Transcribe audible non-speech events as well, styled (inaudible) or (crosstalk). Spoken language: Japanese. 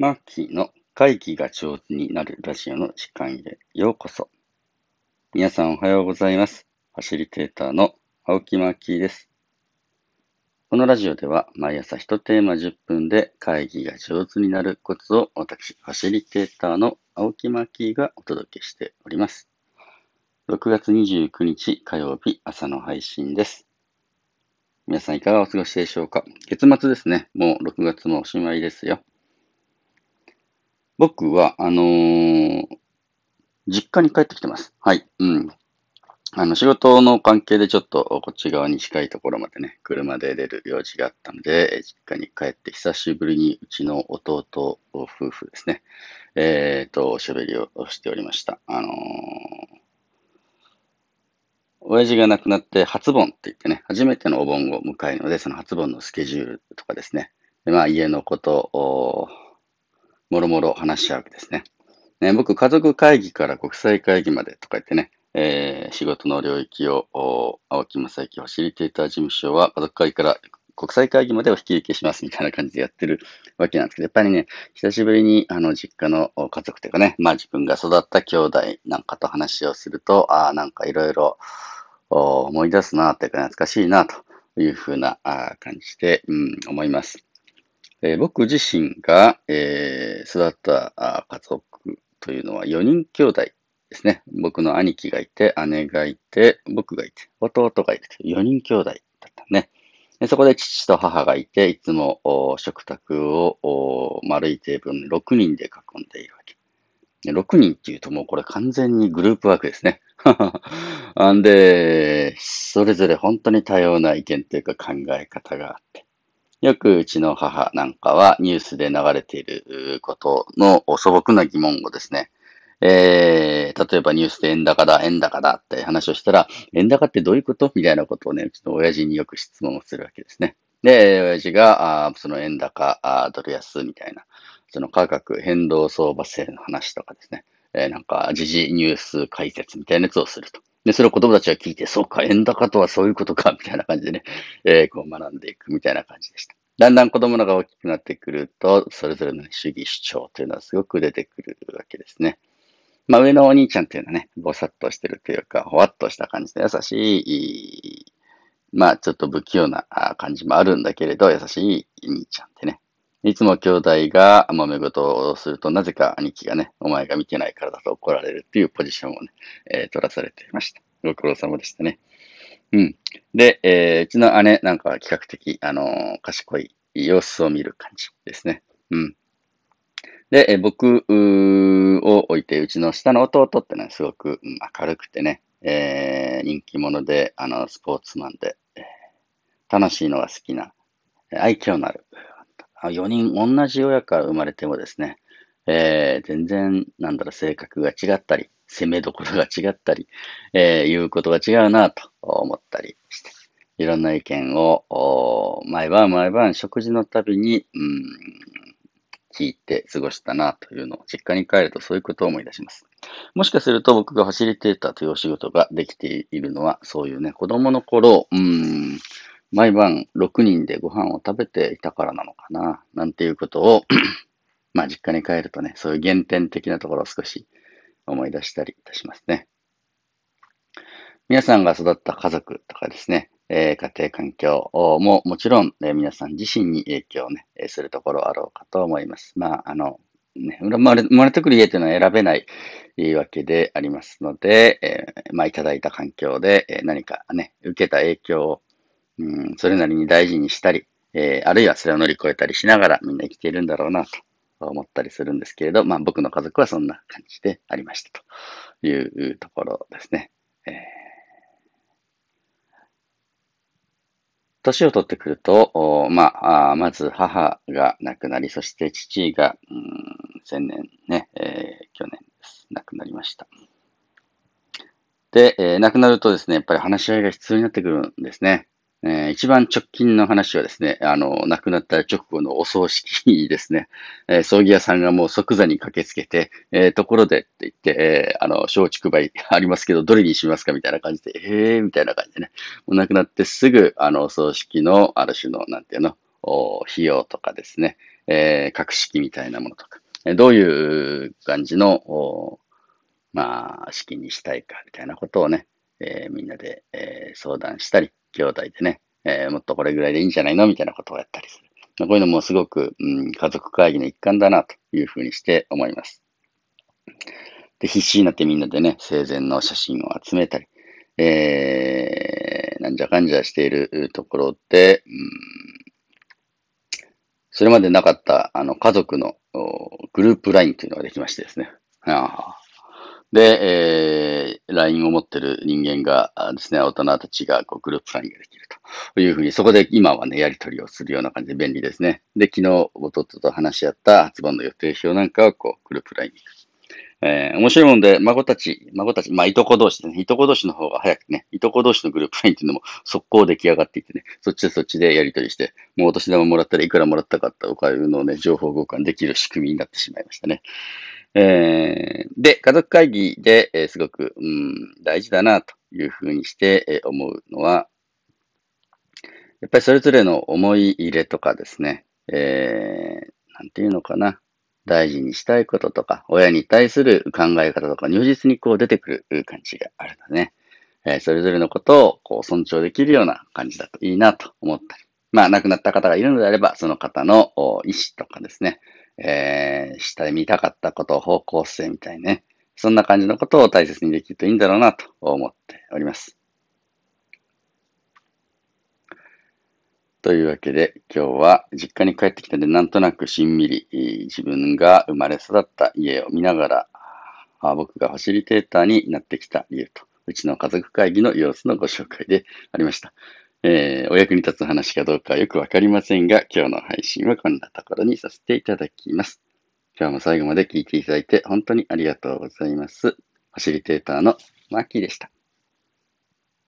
マッキーの会議が上手になるラジオの時間へようこそ。皆さんおはようございます。ファシリテーターの青木マッキーです。このラジオでは毎朝1テーマ10分で会議が上手になるコツを私、ファシリテーターの青木マッキーがお届けしております。6月29日火曜日朝の配信です。皆さんいかがお過ごしでしょうか？月末ですね。もう6月もおしまいですよ。僕は、あのー実家に帰ってきてます。はい。うん。あの、仕事の関係でちょっとこっち側に近いところまでね、車で出る用事があったので、実家に帰って久しぶりにうちの弟夫婦ですね、えっ、と、おしゃべりをしておりました。あのー親父が亡くなって初盆って言ってね、初めてのお盆を迎えるので、その初盆のスケジュールとかですね、でまあ家のことを、もろもろ話し合うわけですね。ね、僕、家族会議から国際会議までとか言ってね、えー仕事の領域を、青木正幸ファシリテーター事務所は家族会議から国際会議までを引き受けしますみたいな感じでやってるわけなんですけど、やっぱりね、久しぶりにあの実家の家族というかね、まあ自分が育った兄弟なんかと話をすると、ああ、なんかいろいろ思い出すなというか懐かしいなというふうな感じで、うん、思います。えー僕自身が、えー育った家族というのは4人兄弟ですね。僕の兄貴がいて、姉がいて、僕がいて、弟がいて、4人兄弟だったね。そこで父と母がいて、いつも食卓を丸いテーブルに6人で囲んでいるわけ。6人っていうともうこれ完全にグループワークですね。(laughs) んで、それぞれ本当に多様な意見というか考え方があって。よくうちの母なんかはニュースで流れていることの素朴な疑問をですね、えー、例えばニュースで円高だ、円高だって話をしたら、円高ってどういうことみたいなことをね、うちの親父によく質問をするわけですね。で、親父が、あその円高、あドル安みたいな、その価格変動相場制の話とかですね、えーなんか時事ニュース解説みたいなやつをすると。で、それを子供たちが聞いて、そうか、円高とはそういうことか、みたいな感じでね、えーこう学んでいくみたいな感じでした。だんだん子供らが大きくなってくると、それぞれの主義主張というのはすごく出てくるわけですね。まあ上のお兄ちゃんっていうのはね、ぼさっとしてるというか、ほわっとした感じで優しい、まあちょっと不器用な感じもあるんだけれど、優しい兄ちゃんってね。いつも兄弟が揉め事をすると、なぜか兄貴がね、お前が見てないからだと怒られるっていうポジションをね、えー取らされていました。ご苦労様でしたね。うん。で、えーうちの姉なんかは比較的、あのー賢い様子を見る感じですね。うん。で、えー僕を置いて、うちの下の弟ってのはすごく、うん明るくてね、えー人気者で、あの、スポーツマンで、えー楽しいのが好きな、愛嬌のある。4人同じ親から生まれてもですね、えー全然、なんだろ、性格が違ったり、攻めどころが違ったり、えー言うことが違うなと思ったりして、いろんな意見を、毎晩毎晩食事のたびに、うん、聞いて過ごしたなというのを実家に帰るとそういうことを思い出します。もしかすると僕がファシリテーターというお仕事ができているのは、そういうね、子供の頃、うん、毎晩6人でご飯を食べていたからなのかな、なんていうことを、(clears throat) まあ実家に帰るとね、そういう原点的なところを少し思い出したりいたしますね。皆さんが育った家族とかですね、えー家庭環境ももちろん、えー皆さん自身に影響をね、えーするところあろうかと思います。まあ、あの、ね、生まれ生まれてくる家というのは選べないわけでありますので、えーまあ、いただいた環境で、え何かね、受けた影響を、うん、それなりに大事にしたり、えーあるいはそれを乗り越えたりしながらみんな生きているんだろうなと思ったりするんですけれど、まあ僕の家族はそんな感じでありましたというところですね。えー年を取ってくると、まあ、あまず母が亡くなり、そして父が、うん、先年ね、えー去年です。亡くなりました。で、えー亡くなるとですね、やっぱり話し合いが必要になってくるんですね。えー一番直近の話はですね、あの、亡くなった直後のお葬式にですね。えー葬儀屋さんがもう即座に駆けつけて、えーところでって言って、えーあの、松竹梅 (laughs) ありますけど、どれにしますかみたいな感じで、えーみたいな感じでね。もう亡くなってすぐ、あの、お葬式の、ある種の、なんていうの、お費用とかですね、えー、格式みたいなものとか、どういう感じの、おまあ、式にしたいかみたいなことをね、えー、みんなで、えー、相談したり、兄弟でね、えー、もっとこれぐらいでいいんじゃないのみたいなことをやったりする。まあ、こういうのもすごく、うん、家族会議の一環だなというふうにして思います。で、必死になってみんなでね、生前の写真を集めたり、えー、なんじゃかんじゃしているところで、うん、それまでなかった、あの、家族のグループ LINE というのができましてですね。で、えー、LINE を持ってる人間がですね、大人たちがこうグループ LINE ができるというふうに、そこで今はね、やり取りをするような感じで便利ですね。で、昨日、弟と話し合った発売の予定表なんかをこう、グループ LINE にえー、面白いもんで、孫たち、孫たち、まあ、いとこ同士でね、いとこ同士の方が早くね、いとこ同士のグループ LINE っていうのも速攻出来上がっていてね、そっちでそっちでやり取りして、もうお年玉もらったらいくらもらったかとかいうのをね、情報交換できる仕組みになってしまいましたね。えー、で、家族会議で、えー、すごく、うん、大事だなというふうにして、えー、思うのは、やっぱりそれぞれの思い入れとかですね、えー、なんていうのかな。大事にしたいこととか、親に対する考え方とか、如実にこう出てくる感じがあるのでね、えー、それぞれのことをこう尊重できるような感じだといいなと思ったり、まあ亡くなった方がいるのであれば、その方の意思とかですね、えー、下で見たかったこと、方向性みたいね、そんな感じのことを大切にできるといいんだろうなと思っております。というわけで、今日は実家に帰ってきたんで、なんとなくしんみり、自分が生まれ育った家を見ながら、あ僕がファシリテーターになってきた理由と、うちの家族会議の様子のご紹介でありました。えー、お役に立つ話かどうかはよくわかりませんが、今日の配信はこんなところにさせていただきます。今日も最後まで聞いていただいて本当にありがとうございます。ファシリテーターのマーキーでした。